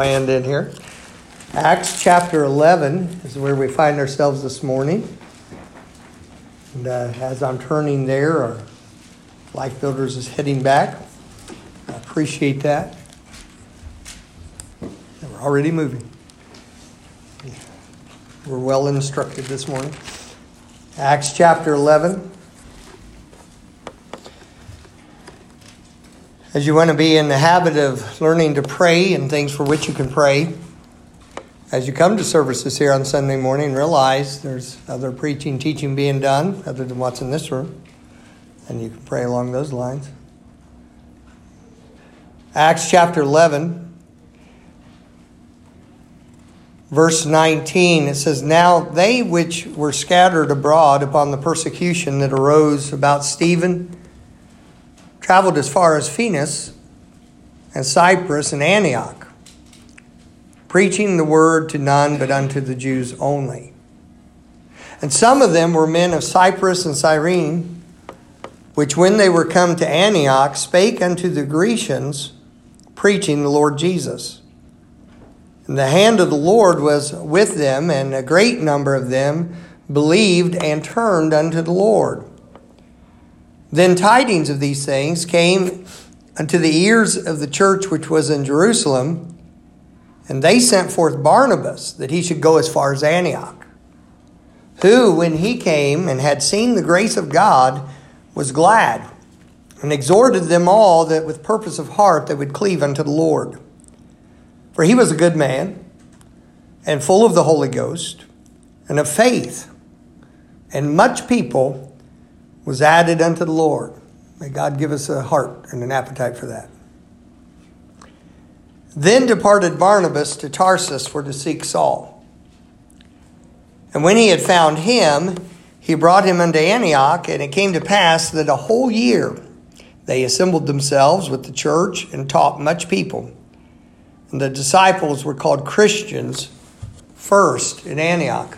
land in here. Acts chapter 11 is where we find ourselves this morning. And uh, as I'm turning there, our Life Builders is heading back. I appreciate that. We're already moving. We're well instructed this morning. Acts chapter 11. As you want to be in the habit of learning to pray and things for which you can pray, as you come to services here on Sunday morning, realize there's other preaching, teaching being done other than what's in this room, and you can pray along those lines. Acts chapter 11, verse 19, it says, Now they which were scattered abroad upon the persecution that arose about Stephen traveled as far as Phoenix and Cyprus and Antioch, preaching the word to none but unto the Jews only. And some of them were men of Cyprus and Cyrene, which when they were come to Antioch spake unto the Grecians, preaching the Lord Jesus. And the hand of the Lord was with them, and a great number of them believed and turned unto the Lord. Then tidings of these things came unto the ears of the church which was in Jerusalem, and they sent forth Barnabas that he should go as far as Antioch, who, when he came and had seen the grace of God, was glad, and exhorted them all that with purpose of heart they would cleave unto the Lord. For he was a good man, and full of the Holy Ghost, and of faith, and much people was added unto the Lord. May God give us a heart and an appetite for that. Then departed Barnabas to Tarsus for to seek Saul. And when he had found him, he brought him unto Antioch, and it came to pass that a whole year they assembled themselves with the church and taught much people. And the disciples were called Christians first in Antioch.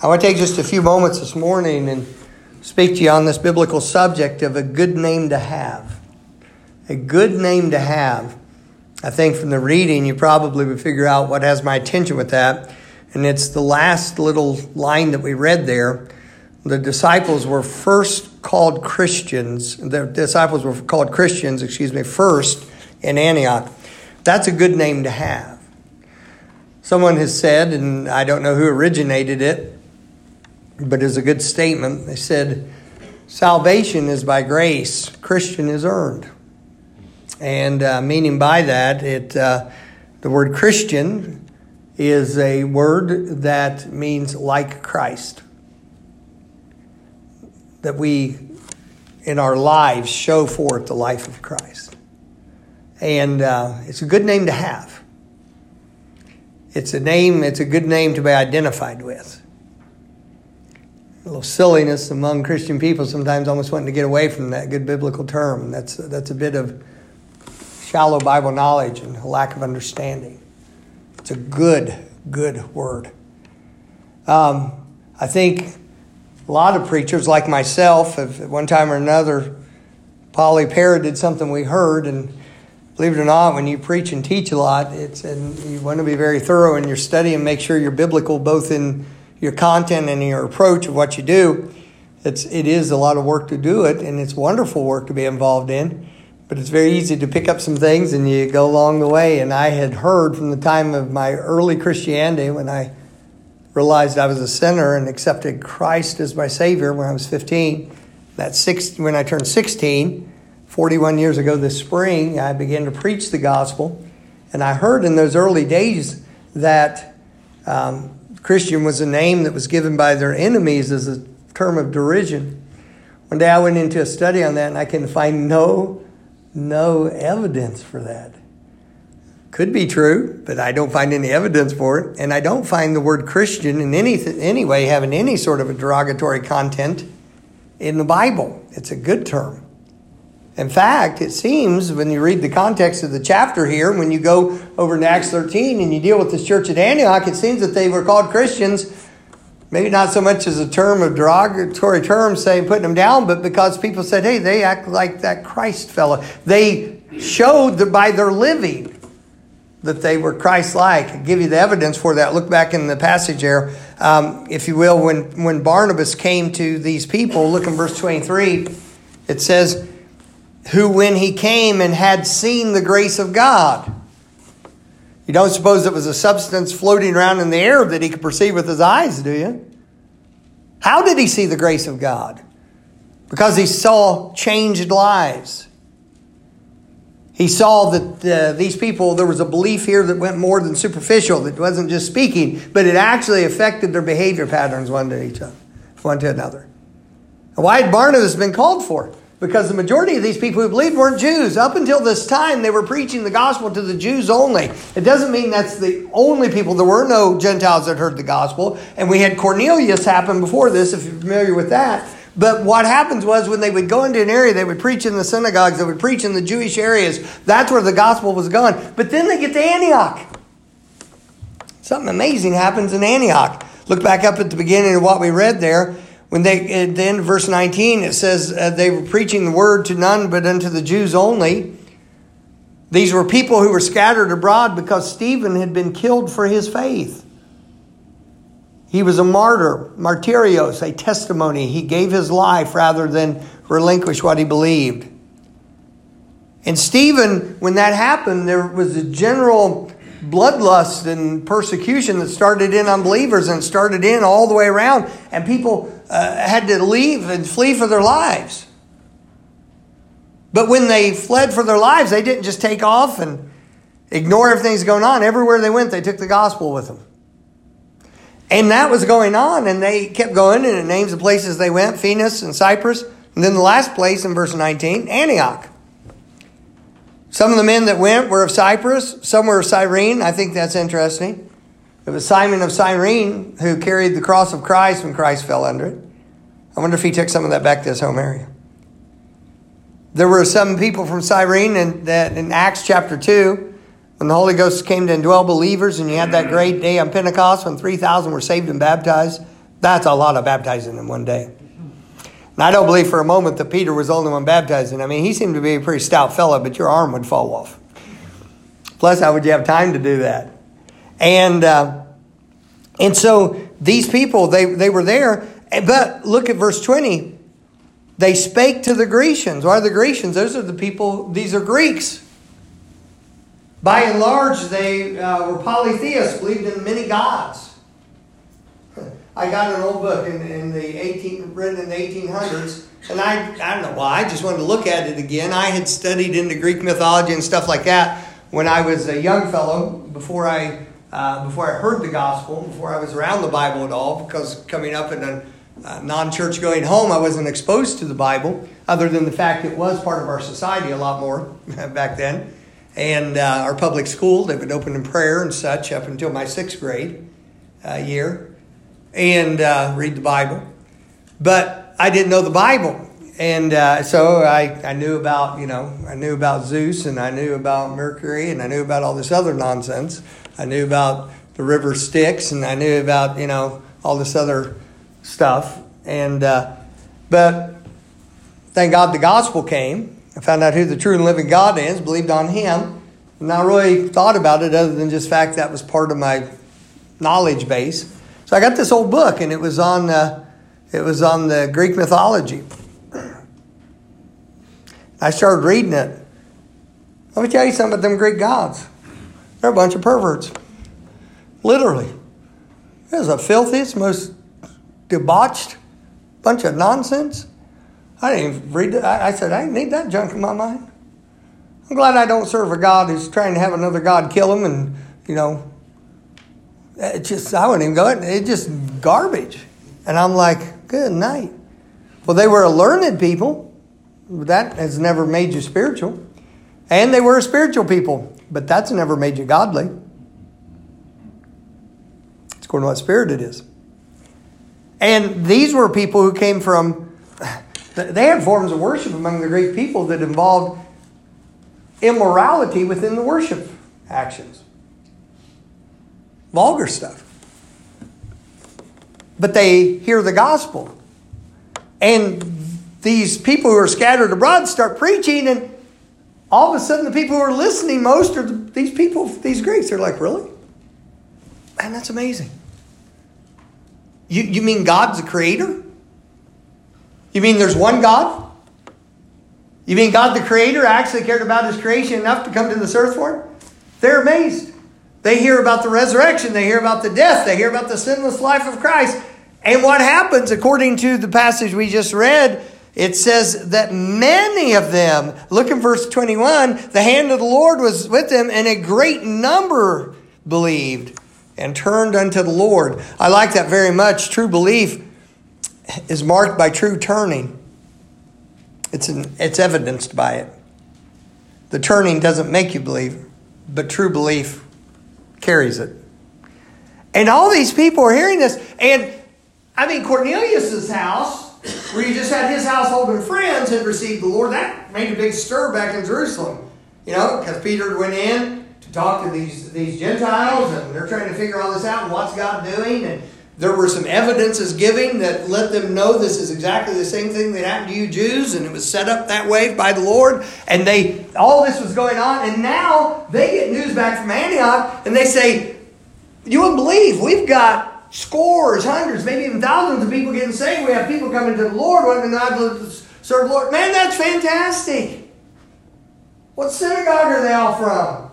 I want to take just a few moments this morning and speak to you on this biblical subject of a good name to have. A good name to have. I think from the reading, you probably would figure out what has my attention with that. And it's the last little line that we read there. The disciples were first called Christians. The disciples were called Christians, excuse me, first in Antioch. That's a good name to have. Someone has said, and I don't know who originated it, but it's a good statement. They said, Salvation is by grace, Christian is earned. And uh, meaning by that, it uh, the word Christian is a word that means like Christ. That we, in our lives, show forth the life of Christ. And uh, it's a good name to have. It's a name, it's a good name to be identified with a little silliness among Christian people sometimes almost wanting to get away from that good biblical term. That's, that's a bit of shallow Bible knowledge and a lack of understanding. It's a good, good word. Um, I think a lot of preachers, like myself, have at one time or another, Polly parroted something we heard, and believe it or not, when you preach and teach a lot, it's and you want to be very thorough in your study and make sure you're biblical both in your content and your approach of what you do. It's, it is a lot of work to do it, and it's wonderful work to be involved in. But it's very easy to pick up some things and you go along the way. And I had heard from the time of my early Christianity when I realized I was a sinner and accepted Christ as my Savior when I was 15. That six, when I turned 16, 41 years ago this spring, I began to preach the gospel. And I heard in those early days that um, Christian was a name that was given by their enemies as a term of derision. One day I went into a study on that and I can find no, no evidence for that. Could be true, but I don't find any evidence for it. And I don't find the word Christian in any, any way having any sort of a derogatory content in the Bible. It's a good term. In fact, it seems when you read the context of the chapter here, when you go over to Acts 13 and you deal with this church at Antioch, it seems that they were called Christians, maybe not so much as a term of derogatory term saying putting them down, but because people said, hey, they act like that Christ fellow. They showed by their living that they were Christ-like. I'll give you the evidence for that. Look back in the passage there, um, if you will. When when Barnabas came to these people, look in verse twenty-three. It says, "Who, when he came and had seen the grace of God." You don't suppose it was a substance floating around in the air that he could perceive with his eyes, do you? How did he see the grace of God? Because he saw changed lives. He saw that uh, these people, there was a belief here that went more than superficial, that wasn't just speaking, but it actually affected their behavior patterns one to each other, one to another. Why had Barnabas been called for? Because the majority of these people who believed weren't Jews. Up until this time, they were preaching the gospel to the Jews only. It doesn't mean that's the only people. There were no Gentiles that heard the gospel. And we had Cornelius happen before this, if you're familiar with that. But what happens was when they would go into an area, they would preach in the synagogues, they would preach in the Jewish areas. That's where the gospel was going. But then they get to Antioch. Something amazing happens in Antioch. Look back up at the beginning of what we read there. When they, at the end of verse 19, it says uh, they were preaching the word to none but unto the Jews only. These were people who were scattered abroad because Stephen had been killed for his faith. He was a martyr, martyrios, a testimony. He gave his life rather than relinquish what he believed. And Stephen, when that happened, there was a general bloodlust and persecution that started in unbelievers and started in all the way around, and people uh, had to leave and flee for their lives. But when they fled for their lives, they didn't just take off and ignore everything that's going on. Everywhere they went, they took the gospel with them. And that was going on, and they kept going, and it names the places they went Phoenix and Cyprus. And then the last place in verse 19, Antioch. Some of the men that went were of Cyprus, some were of Cyrene. I think that's interesting. It was Simon of Cyrene who carried the cross of Christ when Christ fell under it. I wonder if he took some of that back to his home area. There were some people from Cyrene in, that in Acts chapter 2 when the Holy Ghost came to indwell believers and you had that great day on Pentecost when 3,000 were saved and baptized, that's a lot of baptizing in one day. And I don't believe for a moment that Peter was the only one baptizing. I mean, he seemed to be a pretty stout fellow, but your arm would fall off. Plus, how would you have time to do that? And uh, and so these people, they, they were there. But look at verse 20. They spake to the Grecians. Why are the Grecians? Those are the people, these are Greeks. By and large, they uh, were polytheists, believed in many gods. I got an old book in, in the 18, written in the 1800s, and I, I don't know why, I just wanted to look at it again. I had studied into Greek mythology and stuff like that when I was a young fellow, before I, uh, before I heard the gospel, before I was around the Bible at all, because coming up in a non church going home, I wasn't exposed to the Bible, other than the fact it was part of our society a lot more back then and uh, our public school. They would open in prayer and such up until my sixth grade uh, year and uh, read the Bible. But I didn't know the Bible. And uh, so I, I knew about, you know, I knew about Zeus and I knew about Mercury and I knew about all this other nonsense. I knew about the river Styx and I knew about, you know, all this other stuff. And, uh, but thank God the gospel came I found out who the true and living God is, believed on Him, and I really thought about it other than just fact that was part of my knowledge base. So I got this old book, and it was on uh, it was on the Greek mythology. I started reading it. Let me tell you something about them Greek gods. They're a bunch of perverts. Literally. It was the filthiest, most debauched bunch of nonsense. I didn't even read I said, I didn't need that junk in my mind. I'm glad I don't serve a God who's trying to have another God kill him and, you know, it just, I wouldn't even go, it's just garbage. And I'm like, good night. Well, they were a learned people. That has never made you spiritual. And they were a spiritual people, but that's never made you godly. It's according to what spirit it is. And these were people who came from they had forms of worship among the Greek people that involved immorality within the worship actions. Vulgar stuff. But they hear the gospel. And these people who are scattered abroad start preaching, and all of a sudden the people who are listening most are these people, these Greeks. They're like, really? Man, that's amazing. You, you mean God's the creator? You mean there's one God? You mean God the creator actually cared about his creation enough to come to this earth for it? They're amazed. They hear about the resurrection, they hear about the death, they hear about the sinless life of Christ. And what happens, according to the passage we just read, it says that many of them, look in verse 21, the hand of the Lord was with them, and a great number believed and turned unto the Lord. I like that very much. True belief is marked by true turning. It's, an, it's evidenced by it. The turning doesn't make you believe, but true belief carries it. And all these people are hearing this. And I mean, Cornelius's house, where you just had his household and friends had received the Lord, that made a big stir back in Jerusalem. You know, because Peter went in to talk to these, these Gentiles, and they're trying to figure all this out and what's God doing. And there were some evidences given that let them know this is exactly the same thing that happened to you Jews, and it was set up that way by the Lord. And they all this was going on, and now they get news back from Antioch, and they say, "You wouldn't believe we've got." Scores, hundreds, maybe even thousands of people getting saved. We have people coming to the Lord, wanting to serve the Lord. Man, that's fantastic. What synagogue are they all from?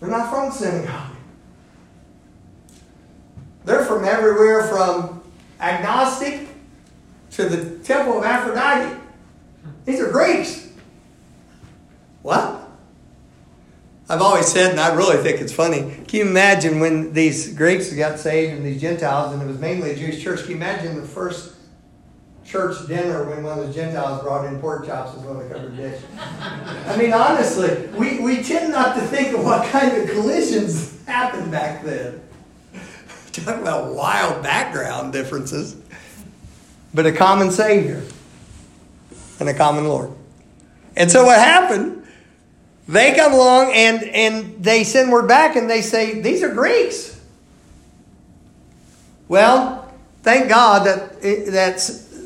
They're not from synagogue. They're from everywhere from agnostic to the temple of Aphrodite. These are Greeks. What? I've always said, and I really think it's funny. Can you imagine when these Greeks got saved and these Gentiles, and it was mainly a Jewish church? Can you imagine the first church dinner when one of the Gentiles brought in pork chops as one of the covered dish? I mean, honestly, we, we tend not to think of what kind of collisions happened back then. Talk about wild background differences. But a common Savior and a common Lord. And so what happened? They come along and, and they send word back and they say, These are Greeks. Well, thank God that that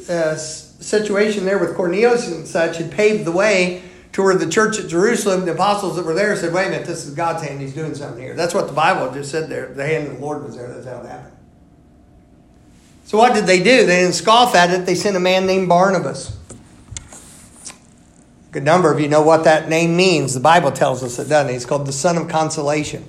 uh, situation there with Cornelius and such had paved the way to where the church at Jerusalem, the apostles that were there said, wait a minute, this is God's hand. He's doing something here. That's what the Bible just said there. The hand of the Lord was there. That's how it happened. So what did they do? They didn't scoff at it. They sent a man named Barnabas. A good number of you know what that name means. The Bible tells us it, doesn't? He's called the son of consolation.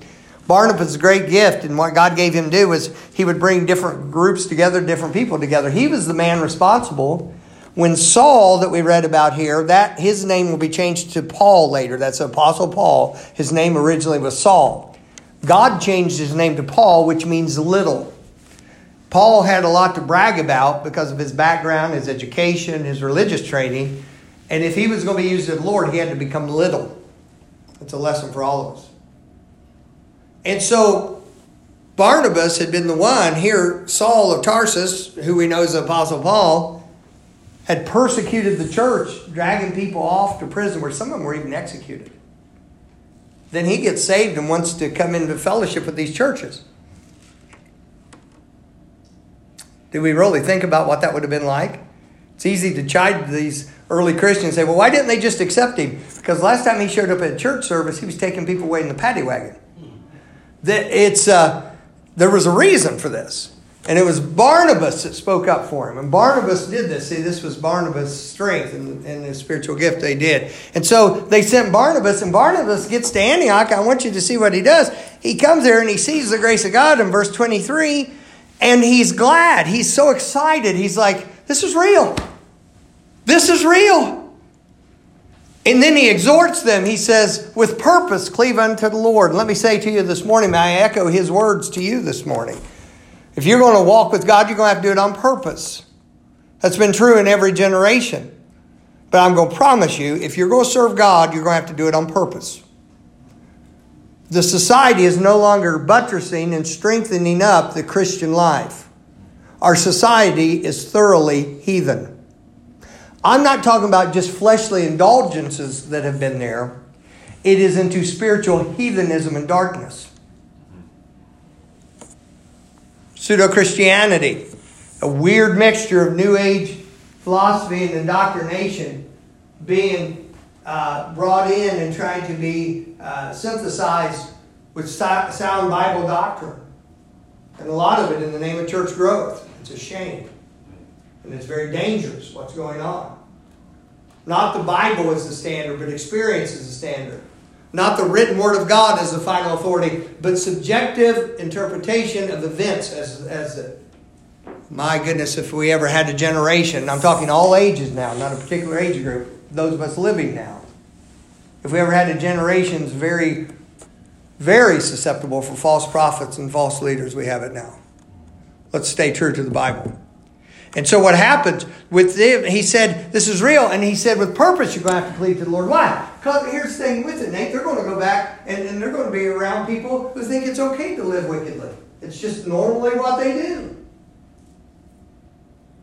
Barnabas' is a great gift and what God gave him to do was he would bring different groups together, different people together. He was the man responsible when Saul, that we read about here, that his name will be changed to Paul later. That's Apostle Paul. His name originally was Saul. God changed his name to Paul, which means little. Paul had a lot to brag about because of his background, his education, his religious training. And if he was going to be used of the Lord, he had to become little. It's a lesson for all of us. And so Barnabas had been the one here, Saul of Tarsus, who we know as the Apostle Paul had persecuted the church, dragging people off to prison where some of them were even executed. Then he gets saved and wants to come into fellowship with these churches. Do we really think about what that would have been like? It's easy to chide these early Christians and say, well, why didn't they just accept him? Because last time he showed up at church service, he was taking people away in the paddy wagon. That it's uh, there was a reason for this. And it was Barnabas that spoke up for him. And Barnabas did this. See, this was Barnabas' strength and, and his spiritual gift they did. And so they sent Barnabas, and Barnabas gets to Antioch. I want you to see what he does. He comes there and he sees the grace of God in verse 23, and he's glad. He's so excited. He's like, This is real. This is real. And then he exhorts them. He says, With purpose, cleave unto the Lord. And let me say to you this morning, may I echo his words to you this morning. If you're going to walk with God, you're going to have to do it on purpose. That's been true in every generation. But I'm going to promise you, if you're going to serve God, you're going to have to do it on purpose. The society is no longer buttressing and strengthening up the Christian life. Our society is thoroughly heathen. I'm not talking about just fleshly indulgences that have been there, it is into spiritual heathenism and darkness. Pseudo Christianity, a weird mixture of New Age philosophy and indoctrination being uh, brought in and trying to be uh, synthesized with sound Bible doctrine. And a lot of it in the name of church growth. It's a shame. And it's very dangerous what's going on. Not the Bible is the standard, but experience is the standard. Not the written word of God as the final authority, but subjective interpretation of events as, as. My goodness, if we ever had a generation, I'm talking all ages now, not a particular age group, those of us living now. If we ever had a generation's very very susceptible for false prophets and false leaders. We have it now. Let's stay true to the Bible. And so what happens with them, he said, this is real. And he said, with purpose, you're going to have to plead to the Lord. Why? Because here's the thing with it, Nate. They're going to go back and, and they're going to be around people who think it's okay to live wickedly. It's just normally what they do.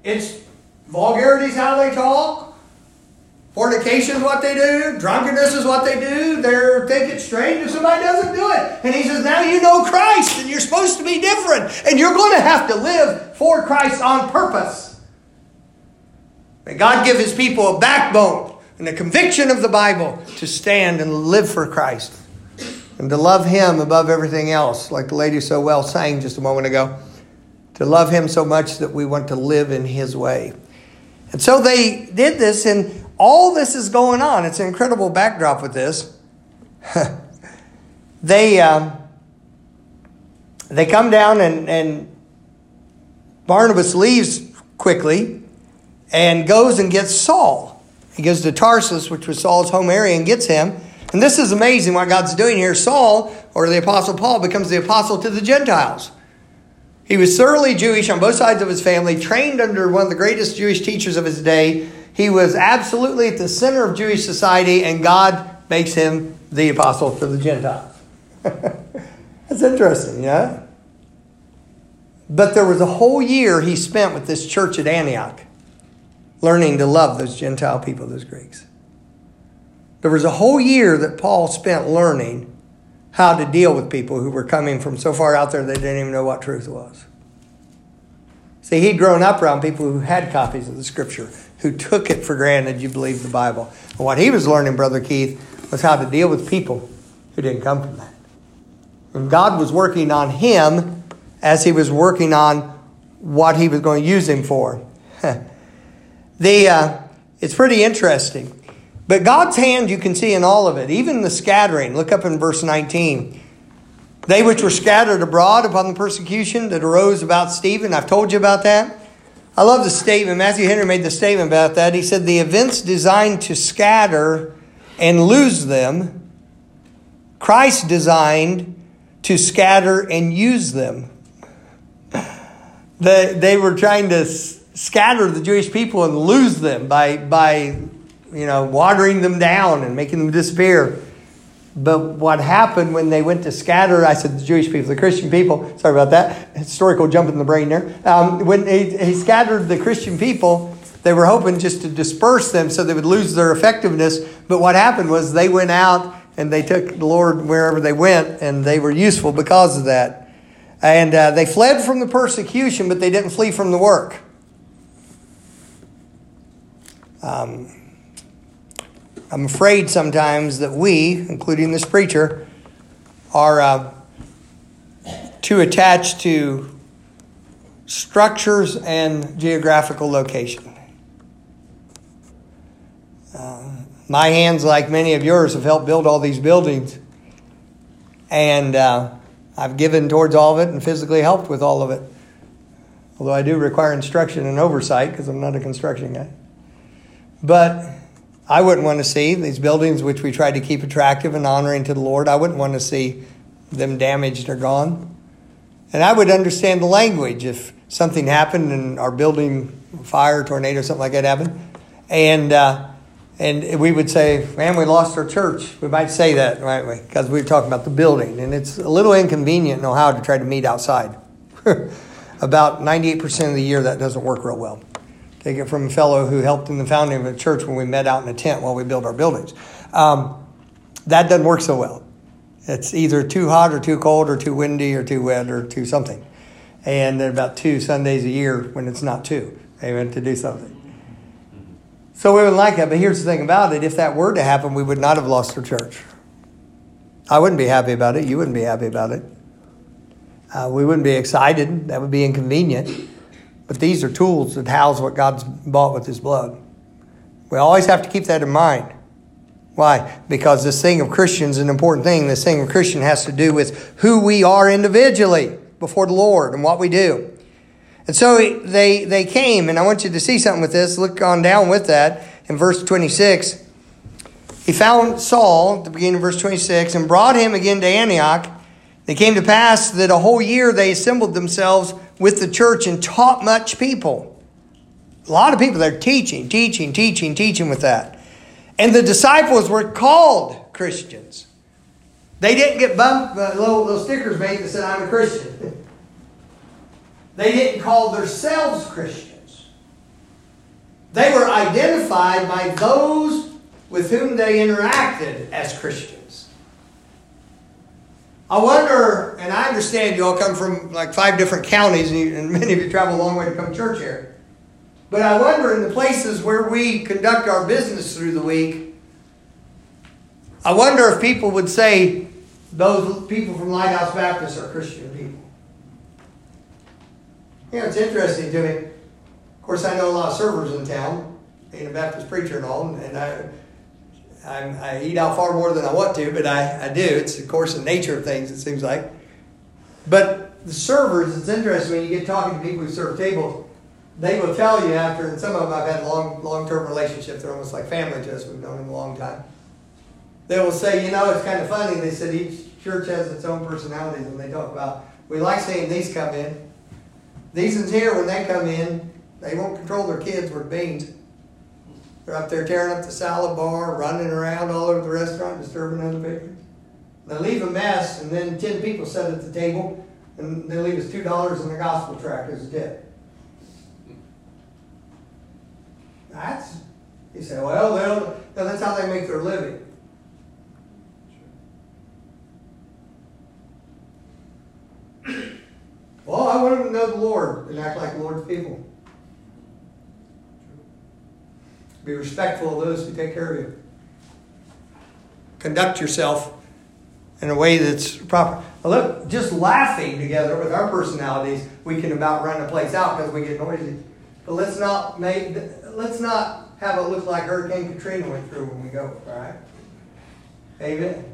It's vulgarity is how they talk. Fornication is what they do. Drunkenness is what they do. They're thinking strange if somebody doesn't do it. And he says, now you know Christ and you're supposed to be different. And you're going to have to live for Christ on purpose. May God give his people a backbone and a conviction of the Bible to stand and live for Christ. And to love him above everything else, like the lady so well sang just a moment ago. To love him so much that we want to live in his way. And so they did this, and all this is going on. It's an incredible backdrop with this. they um, they come down and, and Barnabas leaves quickly and goes and gets Saul. He goes to Tarsus, which was Saul's home area, and gets him. And this is amazing what God's doing here. Saul, or the Apostle Paul, becomes the apostle to the Gentiles. He was thoroughly Jewish on both sides of his family, trained under one of the greatest Jewish teachers of his day. He was absolutely at the center of Jewish society, and God makes him the apostle to the Gentiles. That's interesting, yeah? But there was a whole year he spent with this church at Antioch, learning to love those Gentile people, those Greeks. There was a whole year that Paul spent learning how to deal with people who were coming from so far out there they didn't even know what truth was. See, he'd grown up around people who had copies of the scripture, who took it for granted you believed the Bible. And what he was learning, Brother Keith, was how to deal with people who didn't come from that. And God was working on him as he was working on what he was going to use him for. the, uh, it's pretty interesting. But God's hand you can see in all of it, even the scattering. Look up in verse 19. They which were scattered abroad upon the persecution that arose about Stephen. I've told you about that. I love the statement. Matthew Henry made the statement about that. He said, The events designed to scatter and lose them, Christ designed to scatter and use them. The, they were trying to scatter the Jewish people and lose them by, by you know, watering them down and making them disappear. But what happened when they went to scatter, I said the Jewish people, the Christian people, sorry about that, historical jump in the brain there. Um, when he, he scattered the Christian people, they were hoping just to disperse them so they would lose their effectiveness. But what happened was they went out and they took the Lord wherever they went, and they were useful because of that. And uh, they fled from the persecution, but they didn't flee from the work. Um, I'm afraid sometimes that we, including this preacher, are uh, too attached to structures and geographical location. Uh, my hands, like many of yours, have helped build all these buildings. And uh, I've given towards all of it and physically helped with all of it. Although I do require instruction and oversight because I'm not a construction guy. But I wouldn't want to see these buildings, which we tried to keep attractive and honoring to the Lord, I wouldn't want to see them damaged or gone. And I would understand the language if something happened and our building, fire, tornado, something like that happened, and uh, and we would say, "Man, we lost our church." We might say that, right? Because we were talking about the building, and it's a little inconvenient in Ohio to try to meet outside. About ninety-eight percent of the year, that doesn't work real well. Take it from a fellow who helped in the founding of a church when we met out in a tent while we built our buildings. Um, that doesn't work so well. It's either too hot or too cold or too windy or too wet or too something. And about two Sundays a year when it's not two, amen, to do something. So we wouldn't like that. But here's the thing about it if that were to happen, we would not have lost our church. I wouldn't be happy about it. You wouldn't be happy about it. Uh, we wouldn't be excited. That would be inconvenient. But these are tools that house what God's bought with His blood. We always have to keep that in mind. Why? Because this thing of Christian is an important thing. This thing of Christian has to do with who we are individually before the Lord and what we do. And so they, they came, and I want you to see something with this. Look on down with that in verse 26. He found Saul at the beginning of verse 26 and brought him again to Antioch. It came to pass that a whole year they assembled themselves with the church and taught much people. A lot of people there teaching, teaching, teaching, teaching with that. And the disciples were called Christians. They didn't get bump, uh, little, little stickers made that said, I'm a Christian. they didn't call themselves Christians. They were identified by those with whom they interacted as Christians. I wonder, and I understand you all come from like five different counties, and, you, and many of you travel a long way to come to church here. But I wonder in the places where we conduct our business through the week, I wonder if people would say those people from Lighthouse Baptist are Christian people. Yeah, it's interesting to me. Of course, I know a lot of servers in town, being a Baptist preacher and all, and I, I'm, i eat out far more than I want to, but I, I do. It's, of course, the nature of things, it seems like. But the servers, it's interesting when you get talking to people who serve tables they will tell you after, and some of them I've had long, long-term relationships. They're almost like family to us. We've known them a long time. They will say, you know, it's kind of funny. They said each church has its own personalities, and they talk about. We like seeing these come in. These ones here, when they come in, they won't control their kids with beans. They're up there tearing up the salad bar, running around all over the restaurant, disturbing other patrons. They leave a mess, and then ten people sit at the table, and they leave us two dollars in the gospel tract as a tip. That's, he say, well, they'll, that's how they make their living. well, I want them to know the Lord and act like the Lord's people. Be respectful of those who take care of you. Conduct yourself in a way that's proper. look, just laughing together with our personalities, we can about run a place out because we get noisy. But let's not make let's not have it look like Hurricane Katrina went through when we go, all right? Amen.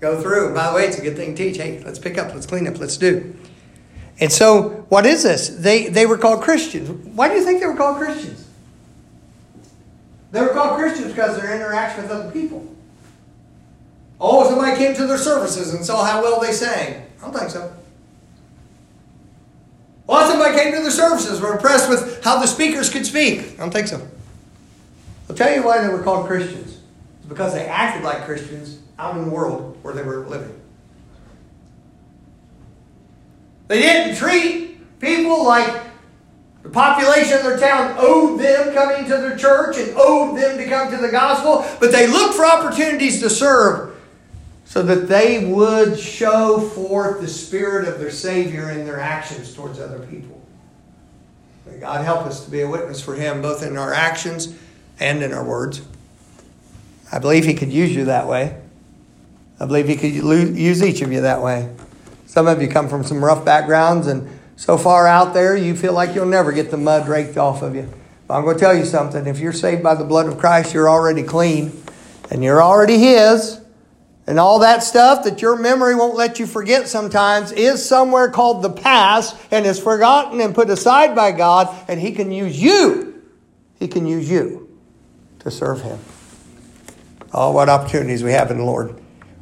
Go through. By the way, it's a good thing to teach. Hey, let's pick up, let's clean up, let's do. And so, what is this? They, they were called Christians. Why do you think they were called Christians? They were called Christians because of their interaction with other people. Oh, somebody came to their services and saw how well they sang. I don't think so. Well, somebody came to their services, were impressed with how the speakers could speak. I don't think so. I'll tell you why they were called Christians. It's because they acted like Christians out in the world where they were living. They didn't treat people like the population of their town owed them coming to their church and owed them to come to the gospel, but they looked for opportunities to serve so that they would show forth the spirit of their Savior in their actions towards other people. May God help us to be a witness for Him both in our actions and in our words. I believe He could use you that way. I believe He could use each of you that way. Some of you come from some rough backgrounds and so far out there you feel like you'll never get the mud raked off of you. But I'm going to tell you something. If you're saved by the blood of Christ, you're already clean and you're already His and all that stuff that your memory won't let you forget sometimes is somewhere called the past and is forgotten and put aside by God, and He can use you. He can use you to serve Him. Oh, what opportunities we have in the Lord.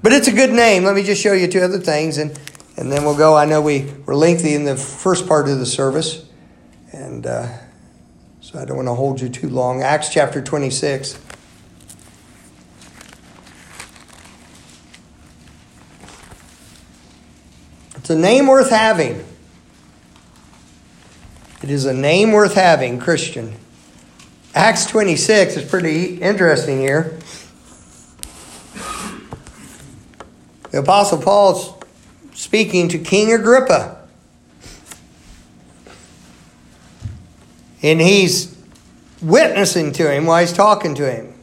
But it's a good name. Let me just show you two other things, and, and then we'll go. I know we were lengthy in the first part of the service, and uh, so I don't want to hold you too long. Acts chapter 26. It's a name worth having. It is a name worth having, Christian. Acts 26 is pretty interesting here. The Apostle Paul's speaking to King Agrippa. And he's witnessing to him while he's talking to him.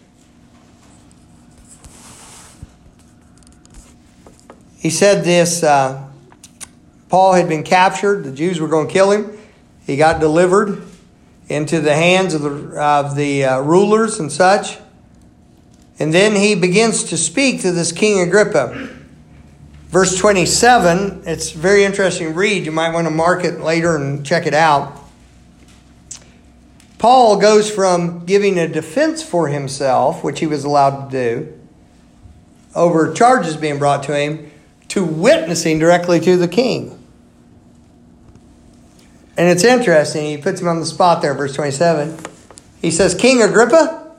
He said this uh, Paul had been captured, the Jews were going to kill him. He got delivered into the hands of the, of the uh, rulers and such. And then he begins to speak to this King Agrippa. Verse 27, it's very interesting read. You might want to mark it later and check it out. Paul goes from giving a defense for himself, which he was allowed to do, over charges being brought to him, to witnessing directly to the king. And it's interesting, he puts him on the spot there, verse 27. He says, King Agrippa,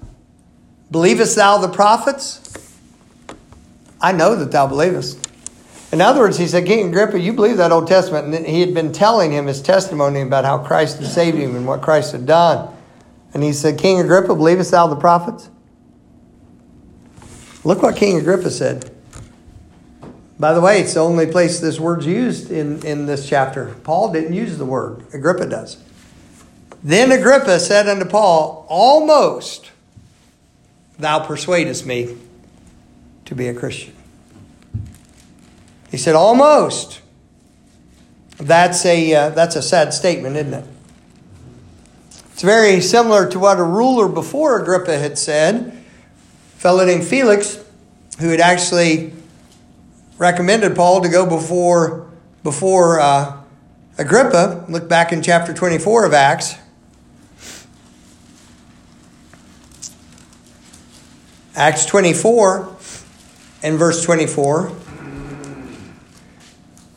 believest thou the prophets? I know that thou believest. In other words, he said, King Agrippa, you believe that Old Testament. And he had been telling him his testimony about how Christ had saved him and what Christ had done. And he said, King Agrippa, believest thou the prophets? Look what King Agrippa said. By the way, it's the only place this word's used in, in this chapter. Paul didn't use the word, Agrippa does. Then Agrippa said unto Paul, Almost thou persuadest me to be a Christian. He said, Almost. That's a, uh, that's a sad statement, isn't it? It's very similar to what a ruler before Agrippa had said, a fellow named Felix, who had actually recommended Paul to go before, before uh, Agrippa. Look back in chapter 24 of Acts. Acts 24 and verse 24.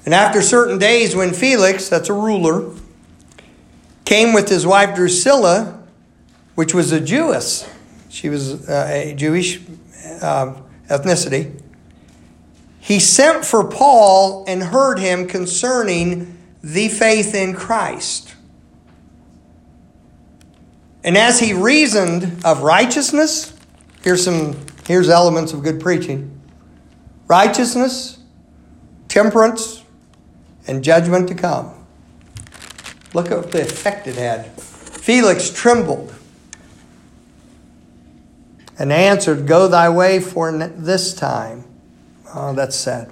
And after certain days, when Felix, that's a ruler, came with his wife Drusilla, which was a Jewess, she was uh, a Jewish uh, ethnicity, he sent for Paul and heard him concerning the faith in Christ. And as he reasoned of righteousness, here's some here's elements of good preaching. Righteousness, temperance, and judgment to come. Look at the effect it had. Felix trembled and answered, Go thy way for this time Oh, that's sad.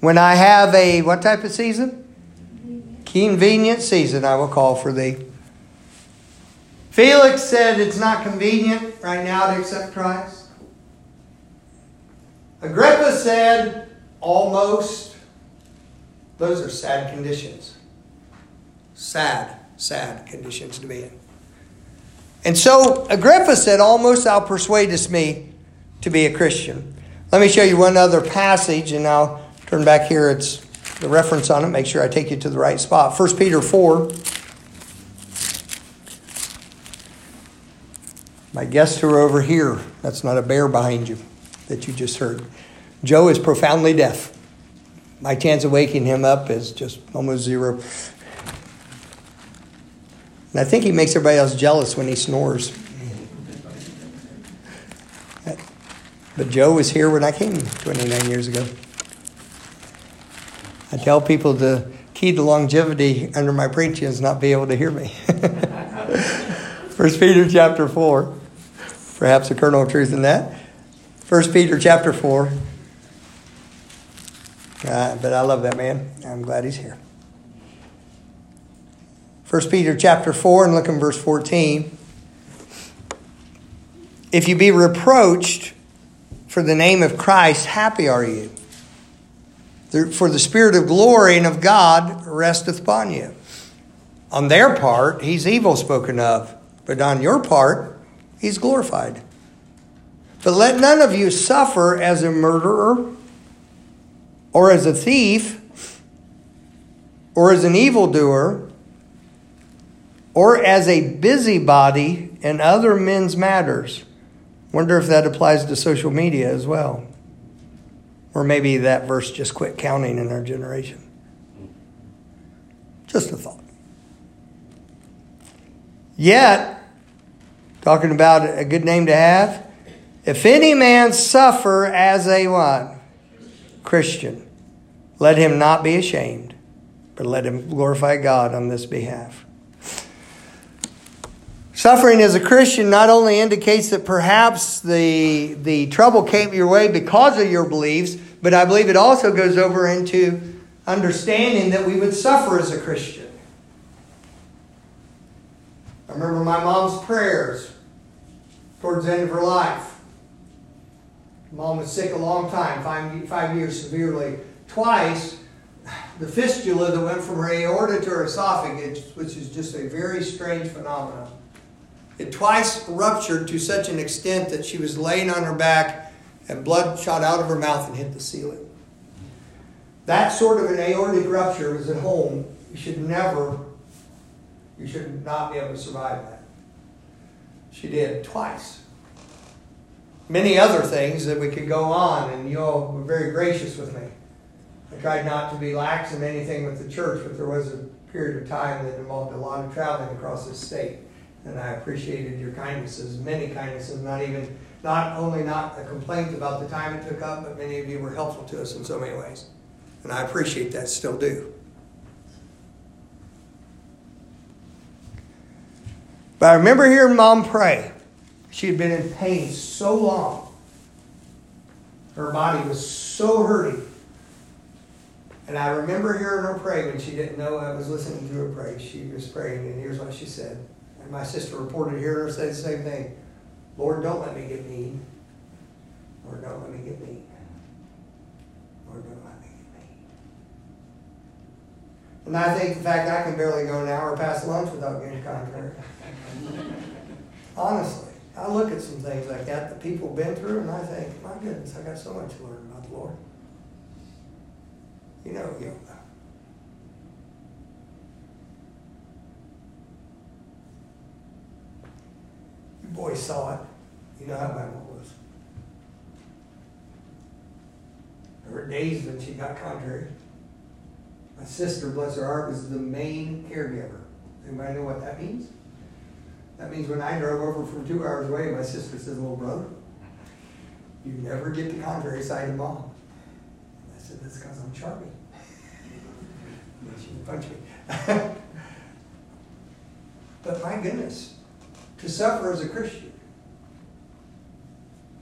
When I have a what type of season? Convenient season, I will call for thee. Felix said it's not convenient right now to accept Christ. Agrippa said almost. Those are sad conditions. Sad, sad conditions to be in. And so Agrippa said, Almost thou persuadest me to be a Christian. Let me show you one other passage, and I'll turn back here. It's the reference on it. Make sure I take you to the right spot. 1 Peter 4. My guests who are over here. That's not a bear behind you that you just heard. Joe is profoundly deaf. My chance of waking him up is just almost zero. And I think he makes everybody else jealous when he snores. But Joe was here when I came 29 years ago. I tell people the key to longevity under my preaching is not be able to hear me. First Peter chapter 4. Perhaps a kernel of truth in that. First Peter chapter 4. Uh, but I love that man. I'm glad he's here. First Peter chapter 4 and look in verse 14. If you be reproached for the name of Christ, happy are you. For the Spirit of glory and of God resteth upon you. On their part, he's evil spoken of, but on your part, he's glorified. But let none of you suffer as a murderer, or as a thief, or as an evildoer, or as a busybody in other men's matters. Wonder if that applies to social media as well. Or maybe that verse just quit counting in our generation. Just a thought. Yet, talking about a good name to have, if any man suffer as a what? Christian, let him not be ashamed, but let him glorify God on this behalf. Suffering as a Christian not only indicates that perhaps the, the trouble came your way because of your beliefs, but I believe it also goes over into understanding that we would suffer as a Christian. I remember my mom's prayers towards the end of her life. Mom was sick a long time, five, five years severely. Twice, the fistula that went from her aorta to her esophagus, which is just a very strange phenomenon it twice ruptured to such an extent that she was laying on her back and blood shot out of her mouth and hit the ceiling. That sort of an aortic rupture is at home. You should never, you should not be able to survive that. She did twice. Many other things that we could go on, and you all were very gracious with me. I tried not to be lax in anything with the church, but there was a period of time that involved a lot of traveling across the state and I appreciated your kindnesses, many kindnesses, not even, not only not a complaint about the time it took up, but many of you were helpful to us in so many ways. And I appreciate that, still do. But I remember hearing mom pray. She had been in pain so long. Her body was so hurting. And I remember hearing her pray when she didn't know I was listening to her pray. She was praying, and here's what she said and my sister reported hearing her say the same thing. Lord, don't let me get mean. Lord, don't let me get mean. Lord, don't let me get mean. And I think the fact I can barely go an hour past lunch without getting contrary. Honestly, I look at some things like that that people have been through, and I think, my goodness, I got so much to learn about the Lord. You know, you know. boy saw it. You know how mom was. There were days when she got contrary. My sister, bless her heart, was the main caregiver. Anybody know what that means? That means when I drove over from two hours away, my sister says, Little brother, you never get the contrary side of mom. Said, That's because I'm charming. she would punch me. but my goodness, to suffer as a Christian.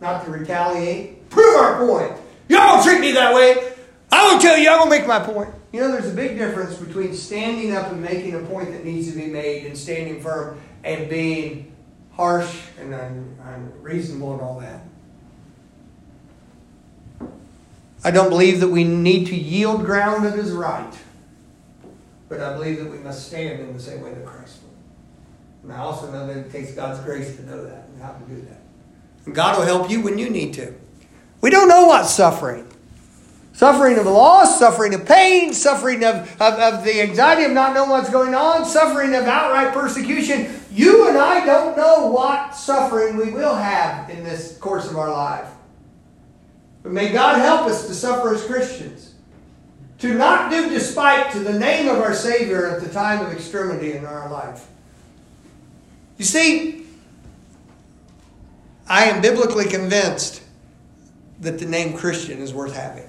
Not to retaliate. Prove our point. Y'all don't treat me that way. I will tell you, I will make my point. You know, there's a big difference between standing up and making a point that needs to be made and standing firm and being harsh and unreasonable and all that. I don't believe that we need to yield ground that is right, but I believe that we must stand in the same way that Christ did. and I also know that it takes God's grace to know that and how to do that. And God will help you when you need to. We don't know what suffering. Suffering of loss, suffering of pain, suffering of, of, of the anxiety of not knowing what's going on, suffering of outright persecution. You and I don't know what suffering we will have in this course of our life. But may God help us to suffer as Christians. To not do despite to the name of our Savior at the time of extremity in our life. You see, I am biblically convinced that the name Christian is worth having.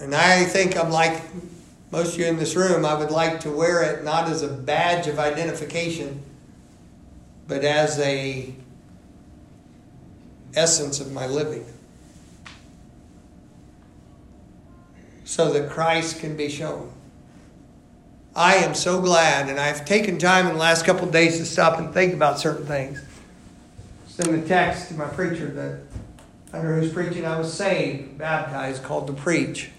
And I think I'm like most of you in this room, I would like to wear it not as a badge of identification, but as a essence of my living. So that Christ can be shown. I am so glad, and I've taken time in the last couple days to stop and think about certain things. Send a text to my preacher that under whose preaching I was saved, baptized, called to preach.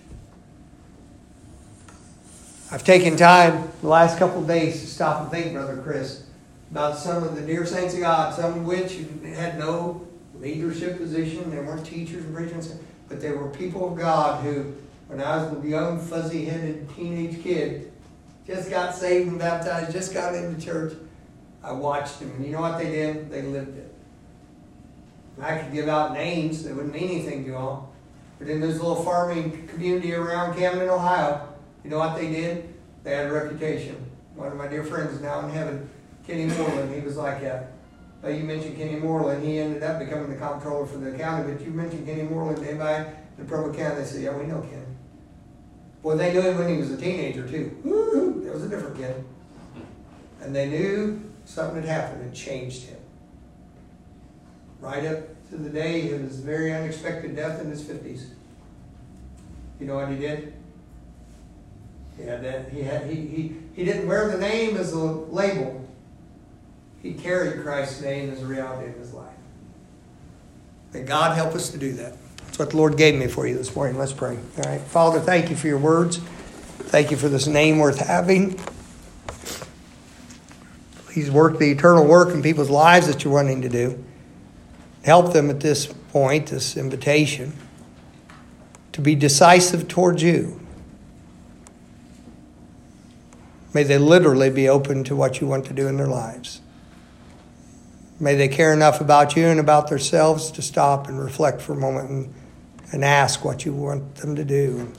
I've taken time the last couple days to stop and think, Brother Chris, about some of the dear saints of God, some of which had no leadership position. They weren't teachers and preachers, but they were people of God who, when I was a young, fuzzy headed teenage kid, just got saved and baptized, just got into church. I watched them, and you know what they did? They lived it. I could give out names that wouldn't mean anything to all. But in this little farming community around Camden, Ohio, you know what they did? They had a reputation. One of my dear friends is now in heaven, Kenny Moreland, he was like that. But you mentioned Kenny Moreland, he ended up becoming the comptroller for the county. But you mentioned Kenny Moreland, in the Preble County, they said, yeah, we know Kenny. Well, they knew him when he was a teenager too. Woo-hoo, that was a different kid. And they knew something had happened and changed him. Right up to the day of his very unexpected death in his 50s. You know what he did? He had that. He had. He he he didn't wear the name as a label. He carried Christ's name as a reality of his life. May God help us to do that. That's what the Lord gave me for you this morning. Let's pray. All right, Father, thank you for your words. Thank you for this name worth having. Please work the eternal work in people's lives that you're wanting to do. Help them at this point, this invitation, to be decisive towards you. May they literally be open to what you want to do in their lives. May they care enough about you and about themselves to stop and reflect for a moment and, and ask what you want them to do and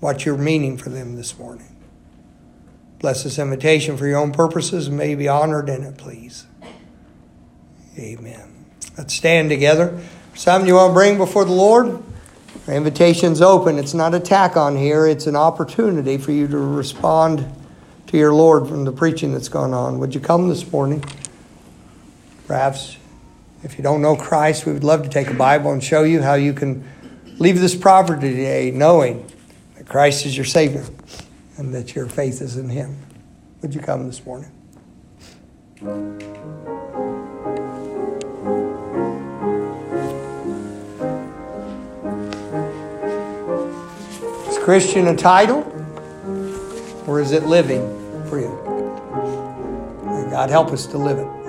what you're meaning for them this morning. Bless this invitation for your own purposes and may be honored in it, please. Amen. Let's stand together. Something you want to bring before the Lord? The invitation's open. It's not a tack on here, it's an opportunity for you to respond to your Lord from the preaching that's gone on. Would you come this morning? Perhaps if you don't know Christ, we would love to take a Bible and show you how you can leave this property today knowing that Christ is your Savior and that your faith is in Him. Would you come this morning? Is Christian a title or is it living May God help us to live it.